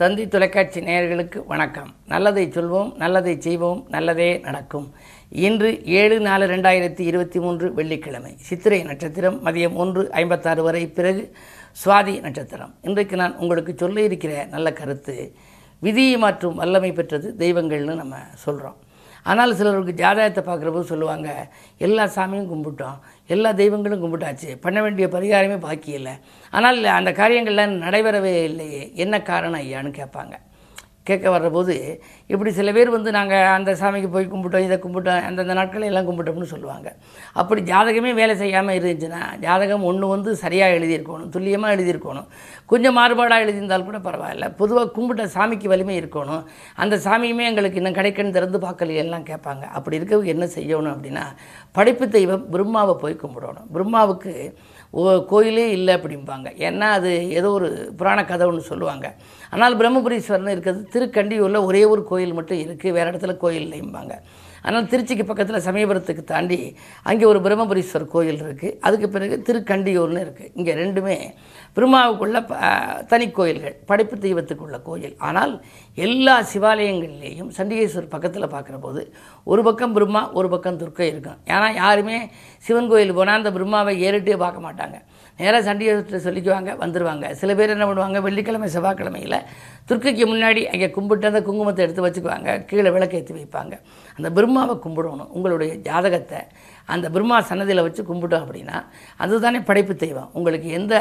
தந்தி தொலைக்காட்சி நேயர்களுக்கு வணக்கம். நல்லதை சொல்வோம் நல்லதை செய்வோம் நல்லதே நடக்கும். இன்று ஏழு நாலு ரெண்டாயிரத்தி இருபத்தி மூன்று வெள்ளிக்கிழமை. சித்திரை நட்சத்திரம் மதியம் ஒன்று ஐம்பத்தாறு வரை பிறகு சுவாதி நட்சத்திரம். இன்றைக்கு நான் உங்களுக்கு சொல்ல இருக்கிற நல்ல கருத்து விதியை மாற்றும் வல்லமை பெற்றது தெய்வங்கள்னு நம்ம சொல்கிறோம் ஆனால் சிலருக்கு ஜாதகத்தை பார்க்குறப்போ சொல்லுவாங்க எல்லா சாமியும் கும்பிட்டோம். எல்லா தெய்வங்களும் கும்பிட்டாச்சு. பண்ண வேண்டிய பரிகாரமே பாக்கி இல்லை. ஆனால் அந்த காரியங்கள்லாம் நடைபெறவே இல்லையே. என்ன காரணம் ஐயான்னு கேட்பாங்க. கேட்க வர்றபோது இப்படி சில பேர் வந்து நாங்கள் அந்த சாமிக்கு போய் கும்பிட்டோம் இதை கும்பிட்டோம் அந்தந்த நாட்களை எல்லாம் கும்பிட்டோம்னு சொல்லுவாங்க. அப்படி ஜாதகமே வேலை செய்யாமல் இருந்துச்சுன்னா ஜாதகம் ஒன்று வந்து சரியாக எழுதியிருக்கணும் துல்லியமாக எழுதியிருக்கணும். கொஞ்சம் மாறுபாடாக எழுதியிருந்தால் கூட பரவாயில்ல. பொதுவாக கும்பிட்ட சாமிக்கு வலிமை இருக்கணும். அந்த சாமியுமே எங்களுக்கு இன்னும் கடைக்கண் திறந்து பார்க்கலையெல்லாம் கேட்பாங்க. அப்படி இருக்கவங்க என்ன செய்யணும் அப்படின்னா படைப்பு தெய்வம் பிரம்மாவை போய் கும்பிடணும். பிரம்மாவுக்கு கோயிலே இல்லை அப்படிம்பாங்க. ஏன்னா அது ஏதோ ஒரு புராண கதை ஒன்று சொல்லுவாங்க. ஆனால் பிரம்மபுரீஸ்வரன் இருக்கிறது திருக்கண்டியூரில் ஒரே ஒரு கோயில் மட்டும் இருக்குது வேறு இடத்துல கோயில் இல்லைம்பாங்க. ஆனால் திருச்சிக்கு பக்கத்தில் சமயபுரத்துக்கு தாண்டி அங்கே ஒரு பிரம்மபுரீஸ்வரர் கோயில் இருக்குது அதுக்கு பிறகு திருக்கண்டியூர்னு இருக்குது இங்கே ரெண்டுமே பிரம்மாவுக்குள்ள ப- தனி கோயில்கள் படைப்பு தெய்வத்துக்குள்ள கோயில். ஆனால் எல்லா சிவாலயங்கள்லேயும் சண்டிகேஸ்வர் பக்கத்தில் பார்க்குற போது ஒரு பக்கம் பிரம்மா ஒரு பக்கம் துர்க்கை இருக்கும். ஏன்னா யாருமே சிவன் கோயில் போனால் அந்த பிரம்மாவை ஏறிட்டே பார்க்க மாட்டாங்க. நேராக சண்டிகேஸ்வரத்தை சொல்லிக்குவாங்க வந்துடுவாங்க சில பேர் என்ன பண்ணுவாங்க வெள்ளிக்கிழமை செவ்வாய்க்கிழமையில் துர்க்கைக்கு முன்னாடி அங்கே கும்பிட்டு அந்த குங்குமத்தை எடுத்து வச்சுக்குவாங்க கீழே விளக்கேற்றி வைப்பாங்க. அந்த பிரம்மாவை கும்பிடணும் உங்களுடைய ஜாதகத்தை அந்த பிரம்மா சன்னதியில் வச்சு கும்பிட்டோம் அப்படின்னா அதுதானே படைப்பு தெய்வம். உங்களுக்கு எந்த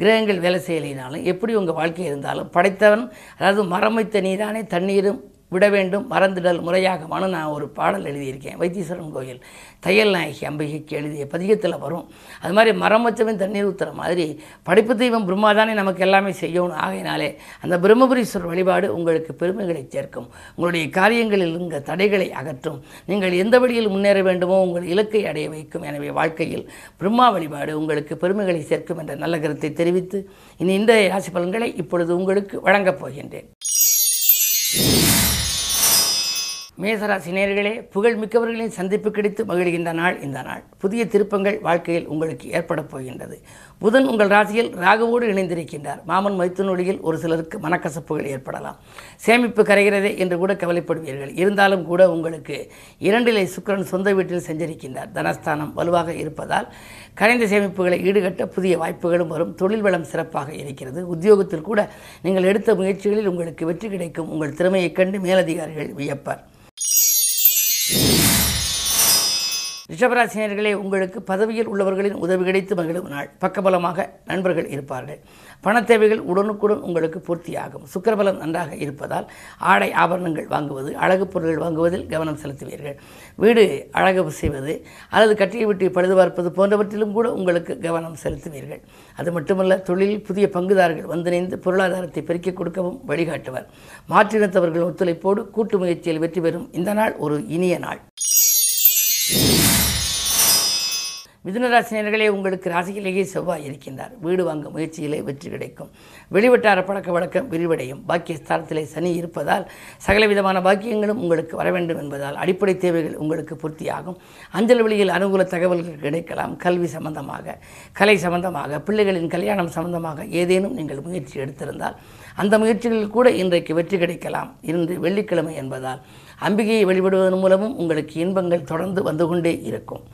கிரகங்கள் வேலை செய்யலைனாலும் எப்படி உங்கள் வாழ்க்கை இருந்தாலும் படைத்தவன் அதாவது மரம் வைத்த நீரானே தண்ணீரும் விட வேண்டும் மறந்துடல் முறையாகமானு நான் ஒரு பாடல் எழுதியிருக்கேன் வைத்தீஸ்வரன் கோயில். தையல் நாயகி அம்பிகைக்கு எழுதிய பதிகத்தில் வரும். அது மாதிரி மரம் வச்சவன் தண்ணீர் ஊற்றுற மாதிரி படிப்பு தெய்வம் பிரம்மா தானே நமக்கு எல்லாமே செய்யணும். ஆகையினாலே அந்த பிரம்மபுரீஸ்வரர் வழிபாடு உங்களுக்கு பெருமைகளை சேர்க்கும். உங்களுடைய காரியங்களில் இருந்த தடைகளை அகற்றும். நீங்கள் எந்த வழியில் முன்னேற வேண்டுமோ உங்கள் இலக்கை அடைய வைக்கும். எனவே வாழ்க்கையில் பிரம்மா வழிபாடு உங்களுக்கு பெருமைகளை சேர்க்கும் என்ற நல்ல கருத்தை தெரிவித்து இனி இந்த ராசி பலன்களை இப்பொழுது உங்களுக்கு வழங்கப் போகின்றேன். மேசராசி நேயர்களே புகழ் மிக்கவர்களின் சந்திப்பு கிடைத்து மகிழ்கின்ற நாள் இந்த நாள். புதிய திருப்பங்கள் வாழ்க்கையில் உங்களுக்கு ஏற்பட போகின்றது. புதன் உங்கள் ராசியில் ராகுவோடு இணைந்திருக்கின்றார். மாமன் மைத்துனொழியில் ஒரு சிலருக்கு மனக்கசப்புகள் ஏற்படலாம். சேமிப்பு கரைகிறதே என்று கூட கவலைப்படுவீர்கள். இருந்தாலும் கூட உங்களுக்கு இரண்டிலே சுக்கிரன் சொந்த வீட்டில் செஞ்சிருக்கின்றார் தனஸ்தானம் வலுவாக இருப்பதால் கரைந்த சேமிப்புகளை ஈடுகட்ட புதிய வாய்ப்புகளும் வரும். தொழில் வளம் சிறப்பாக இருக்கிறது. உத்தியோகத்தில் கூட நீங்கள் எடுத்த முயற்சிகளில் உங்களுக்கு வெற்றி கிடைக்கும். உங்கள் திறமையைக் கண்டு மேலதிகாரிகள் வியப்பர். ரிஷபராசினியர்களே உங்களுக்கு பதவியில் உள்ளவர்களின் உதவி கிடைத்து மகிழும் நாள். பக்கபலமாக நண்பர்கள் இருப்பார்கள். பணத் தேவைகள் உடனுக்குடன் உங்களுக்கு பூர்த்தியாகும். சுக்கரபலம் நன்றாக இருப்பதால் ஆடை ஆபரணங்கள் வாங்குவது அழகு பொருட்கள் வாங்குவதில் கவனம் செலுத்துவீர்கள். வீடு அழகு செய்வது அல்லது கட்டியை விட்டு பழுது பார்ப்பது போன்றவற்றிலும் கூட உங்களுக்கு கவனம் செலுத்துவீர்கள். அது மட்டுமல்ல தொழிலில் புதிய பங்குதாரர்கள் வந்திணைந்து பொருளாதாரத்தை பெருக்கிக் கொடுக்கவும் வழிகாட்டுவர். மாற்றினத்தவர்கள் ஒத்துழைப்போடு கூட்டு முயற்சியில் வெற்றி பெறும். இந்த நாள் ஒரு இனிய நாள். மிதுனராசினியர்களே உங்களுக்கு ராசியிலேயே செவ்வாய் இருக்கின்றார். வீடு வாங்க முயற்சியிலே வெற்றி கிடைக்கும். வெளிவட்டார பழக்க வழக்கம் விரிவடையும். பாக்கியஸ்தானத்திலே சனி இருப்பதால் சகல விதமான பாக்கியங்களும் உங்களுக்கு வர வேண்டும் என்பதால் அடிப்படை தேவைகள் உங்களுக்கு பூர்த்தியாகும். அஞ்சல் வழியில் அனுகூல தகவல்கள் கிடைக்கலாம். கல்வி சம்பந்தமாக கலை சம்பந்தமாக பிள்ளைகளின் கல்யாணம் சம்பந்தமாக ஏதேனும் நீங்கள் முயற்சி எடுத்திருந்தால் அந்த முயற்சிகளில் கூட இன்றைக்கு வெற்றி கிடைக்கலாம். இன்று வெள்ளிக்கிழமை என்பதால் அம்பிகையை வழிபடுவதன் மூலமும் உங்களுக்கு இன்பங்கள் தொடர்ந்து வந்து கொண்டே இருக்கும்.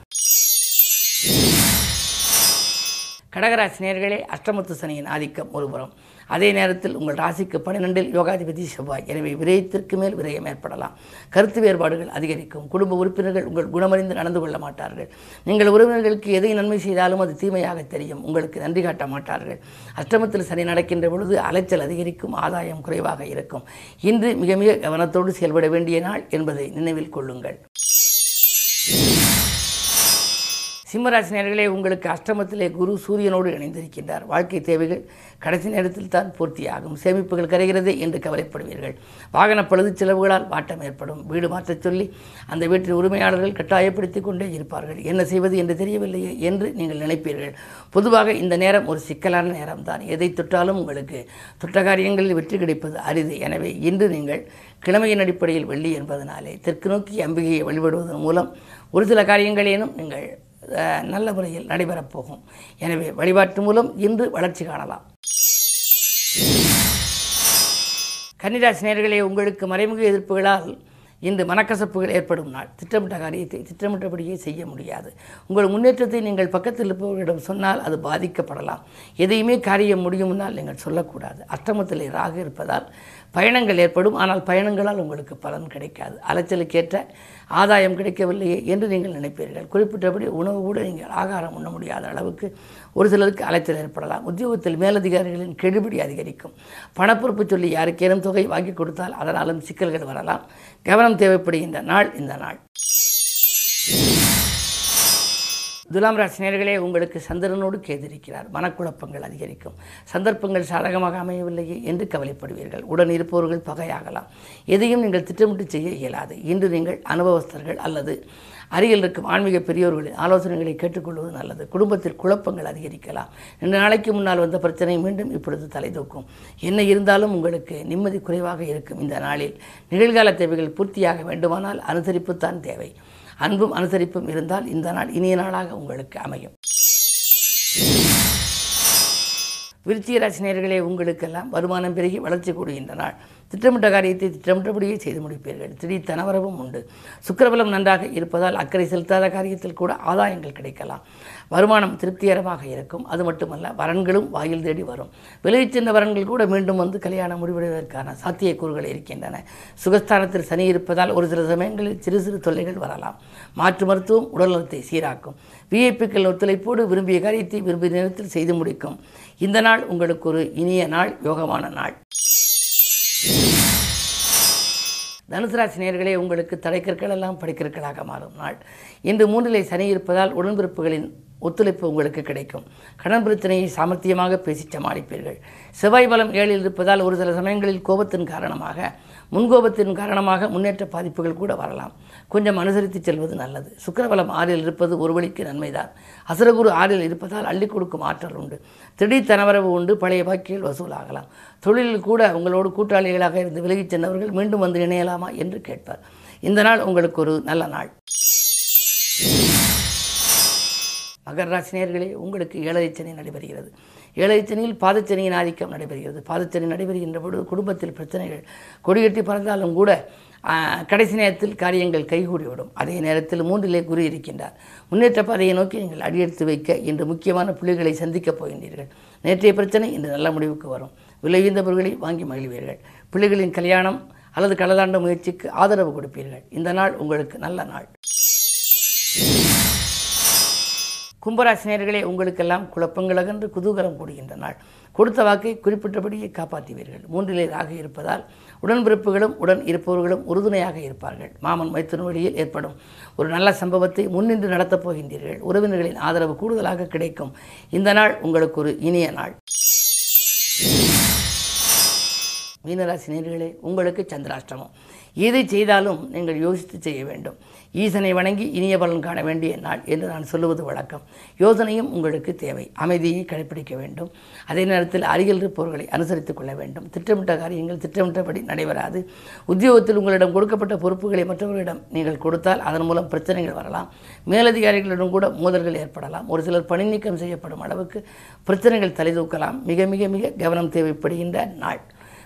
கடகராசினியர்களே அஷ்டமத்து சனியின் ஆதிக்கம் ஒருபுறம். அதே நேரத்தில் உங்கள் ராசிக்கு பன்னிரெண்டில் யோகாதிபதி செவ்வாய். எனவே விரயத்திற்கு மேல் விரயம் ஏற்படலாம். கருத்து வேறுபாடுகள் அதிகரிக்கும். குடும்ப உறுப்பினர்கள் உங்கள் குணமறிந்து நடந்து கொள்ள மாட்டார்கள். நீங்கள் உறவினர்களுக்கு எதை நன்மை செய்தாலும் அது தீமையாக தெரியும். உங்களுக்கு நன்றி காட்ட மாட்டார்கள். அஷ்டமத்தில் சனி நடக்கின்ற பொழுது அலைச்சல் அதிகரிக்கும் ஆதாயம் குறைவாக இருக்கும். இன்று மிக மிக கவனத்தோடு செயல்பட வேண்டிய நாள் என்பதை நினைவில் கொள்ளுங்கள். சிம்மராசினியர்களே உங்களுக்கு அஷ்டமத்திலே குரு சூரியனோடு இணைந்திருக்கின்றார். வாழ்க்கை தேவைகள் கடைசி நேரத்தில் தான் பூர்த்தியாகும். சேமிப்புகள் கரைகிறது என்று கவலைப்படுவீர்கள். வாகன பழுது செலவுகளால் வாட்டம் ஏற்படும். வீடு மாற்றச் சொல்லி அந்த வீட்டின் உரிமையாளர்கள் கட்டாயப்படுத்தி கொண்டே இருப்பார்கள். என்ன செய்வது என்று தெரியவில்லையே என்று நீங்கள் நினைப்பீர்கள். பொதுவாக இந்த நேரம் ஒரு சிக்கலான நேரம் தான் எதை தொட்டாலும் உங்களுக்கு தொட்ட காரியங்களில் வெற்றி கிடைப்பது அரிது. எனவே இன்று நீங்கள் கிழமையின் அடிப்படையில் வெள்ளி என்பதனாலே தெற்கு நோக்கி அம்பிகையை வழிபடுவதன் மூலம் ஒரு சில காரியங்களேனும் நீங்கள் நல்ல முறையில் நடைபெறப் போகும். எனவே வழிபாட்டு மூலம் இன்று வளர்ச்சி காணலாம். கன்னிராசி நேர்களே உங்களுக்கு மறைமுக எதிர்ப்புகளால் இன்று மனக்கசப்புகள் ஏற்படும் நாள். திட்டமிட்ட காரியத்தை திட்டமிட்டபடியே செய்ய முடியாது. உங்கள் முன்னேற்றத்தை நீங்கள் பக்கத்தில் இருப்பவர்களிடம் சொன்னால் அது பாதிக்கப்படலாம். எதையுமே காரியம் முடியும் முன்னால் நீங்கள் சொல்லக்கூடாது. அஷ்டமத்தில் ராக இருப்பதால் பயணங்கள் ஏற்படும். ஆனால் பயணங்களால் உங்களுக்கு பலன் கிடைக்காது. அலைச்சலுக்கேற்ற ஆதாயம் கிடைக்கவில்லையே என்று நீங்கள் நினைப்பீர்கள். குறிப்பிட்டபடி உணவு கூட நீங்கள் ஆகாரம் உண்ண முடியாத அளவுக்கு ஒரு சிலருக்கு அலைச்சல் ஏற்படலாம். உத்தியோகத்தில் மேலதிகாரிகளின் கெடுபிடி அதிகரிக்கும். பணப்பொறுப்பு சொல்லி யாருக்கேனும் தொகை வாங்கி கொடுத்தால் அதனாலும் சிக்கல்கள் வரலாம். கவனம் தேவைப்படுகின்ற நாள் இந்த நாள். துலாம் ராசி நேர்களே உங்களுக்கு சந்திரனோடு கேதிருக்கிறார். மனக்குழப்பங்கள் அதிகரிக்கும். சந்தர்ப்பங்கள் சாதகமாக அமையவில்லையே என்று கவலைப்படுவீர்கள். உடன் இருப்பவர்கள் பகையாகலாம். எதையும் நீங்கள் திட்டமிட்டு செய்ய இயலாது. இன்று நீங்கள் அனுபவஸ்தர்கள் அல்லது அருகில் இருக்கும் ஆன்மீக பெரியோர்களின் ஆலோசனைகளை கேட்டுக்கொள்வது நல்லது. குடும்பத்தில் குழப்பங்கள் அதிகரிக்கலாம். ரெண்டு நாளைக்கு முன்னால் வந்த பிரச்சனை மீண்டும் இப்பொழுது தலை தூக்கும். என்ன இருந்தாலும் உங்களுக்கு நிம்மதி குறைவாக இருக்கும். இந்த நாளில் நிகழ்கால தேவைகள் பூர்த்தியாக வேண்டுமானால் அனுசரிப்புத்தான் தேவை. அன்பும் அனுசரிப்பும் இருந்தால் இந்த நாள் இனிய நாளாக உங்களுக்கு அமையும். விருச்சிக நேர்களே உங்களுக்கெல்லாம் வருமானம் பெருகி வளர்ச்சி கூடுகின்ற நாள். திட்டமிட்ட காரியத்தை திட்டமிட்டபடியே செய்து முடிப்பீர்கள். திடீர் தனவரவும் உண்டு. சுக்கரபலம் நன்றாக இருப்பதால் அக்கறை செலுத்தாத காரியத்தில் கூட ஆதாயங்கள் கிடைக்கலாம். வருமானம் திருப்திகரமாக இருக்கும். அது மட்டுமல்ல வரன்களும் வாயில் தேடி வரும். விலகிச் சென்ற வரன்கள் கூட மீண்டும் வந்து கல்யாணம் முடிவடைவதற்கான சாத்தியக்கூறுகள் இருக்கின்றன. சுகஸ்தானத்தில் சனி இருப்பதால் ஒரு சில சமயங்களில் சிறு சிறு தொல்லைகள் வரலாம். மாற்று மருத்துவம் உடல்நலத்தை சீராக்கும். விஐபிக்கள் ஒத்துழைப்போடு விரும்பிய காரியத்தை விரும்பிய நேரத்தில் செய்து முடிக்கும். இந்த நாள் உங்களுக்கு ஒரு இனிய நாள் யோகமான நாள். தனுசு ராசி உங்களுக்கு தடைக்கற்கள் எல்லாம் படிக்கற்களாக மாறும் நாள். இன்று மூன்றிலே சனி இருப்பதால் உடன்பிறப்புகளின் ஒத்துழைப்பு உங்களுக்கு கிடைக்கும். கடன் பிரச்சனையை சாமர்த்தியமாக பேசி சமாளிப்பீர்கள். செவ்வாய் பலம் ஏழில் இருப்பதால் ஒரு சில சமயங்களில் கோபத்தின் காரணமாக முன்கோபத்தின் காரணமாக முன்னேற்ற பாதிப்புகள் கூட வரலாம். கொஞ்சம் அனுசரித்து செல்வது நல்லது. சுக்கரபலம் ஆறில் இருப்பது ஒரு வழிக்கு நன்மைதான். அசுரகுரு ஆறில் இருப்பதால் அள்ளி கொடுக்கும் ஆற்றல் உண்டு. திடீர் தனவரவு உண்டு பழைய பாக்கியில் வசூலாகலாம். தொழிலில் கூட உங்களோடு கூட்டாளிகளாக இருந்து விலகிச் சென்றவர்கள் மீண்டும் வந்து இணையலாமா என்று கேட்பார். இந்த நாள் உங்களுக்கு ஒரு நல்ல நாள். மகர ராசினியர்களே உங்களுக்கு ஏழரை சனி நடைபெறுகிறது. ஏழரை சனியில் பாதச்சனியின் ஆதிக்கம் நடைபெறுகிறது. பாதச்சனி நடைபெறுகின்ற பொழுது குடும்பத்தில் பிரச்சனைகள் கொடிகட்டி பறந்தாலும் கூட கடைசி நேரத்தில் காரியங்கள் கைகூடிவிடும். அதே நேரத்தில் மூன்றிலே குரு இருக்கின்றார். முன்னேற்ற பாதையை நோக்கி நீங்கள் அடியெடுத்து வைக்க இன்று முக்கியமான புள்ளிகளை சந்திக்கப் போகின்றீர்கள். நேற்றைய பிரச்சனை இன்று நல்ல முடிவுக்கு வரும். விலையுந்த பொருட்களை வாங்கி மகிழ்வீர்கள். பிள்ளைகளின் கல்யாணம் அல்லது கடலாண்ட முயற்சிக்கு ஆதரவு கொடுப்பீர்கள். இந்த நாள் உங்களுக்கு நல்ல நாள். கும்பராசினியர்களே உங்களுக்கெல்லாம் குழப்பங்கள் அகன்று குதூகலம் கூடுகின்ற நாள். கொடுத்த வாக்கை குறிப்பிட்டபடியே காப்பாற்றுவீர்கள் மூன்றிலே ராக இருப்பதால் உடன்பிறப்புகளும் உடன் இருப்பவர்களும் உறுதுணையாக இருப்பார்கள். மாமன் மைத்துன வழியில் ஏற்படும் ஒரு நல்ல சம்பவத்தை முன்னின்று நடத்தப் போகின்றீர்கள். உறவினர்களின் ஆதரவு கூடுதலாக கிடைக்கும். இந்த நாள் உங்களுக்கு ஒரு இனிய நாள். மீனராசி நேர்களே உங்களுக்கு சந்திராஷ்டமம். எதை செய்தாலும் நீங்கள் யோசித்து செய்ய வேண்டும். ஈசனை வணங்கி இனிய பலன் காண வேண்டிய நாள் என்று நான் சொல்லுவது வழக்கம். யோசனையும் உங்களுக்கு தேவை. அமைதியை கடைபிடிக்க வேண்டும். அதே நேரத்தில் அருகில் இருப்பவர்களை அனுசரித்துக் கொள்ள வேண்டும். திட்டமிட்ட காரியங்கள் திட்டமிட்டபடி நடைபெறாது. உத்தியோகத்தில் உங்களிடம் கொடுக்கப்பட்ட பொறுப்புகளை மற்றவர்களிடம் நீங்கள் கொடுத்தால் அதன் மூலம் பிரச்சனைகள் வரலாம். மேலதிகாரிகளிடம் கூட மோதல்கள் ஏற்படலாம். ஒரு சிலர் பணி நீக்கம் செய்யப்படும் அளவுக்கு பிரச்சனைகள் தலைதூக்கலாம் மிக மிக மிக கவனம் தேவைப்படுகின்ற நாள்.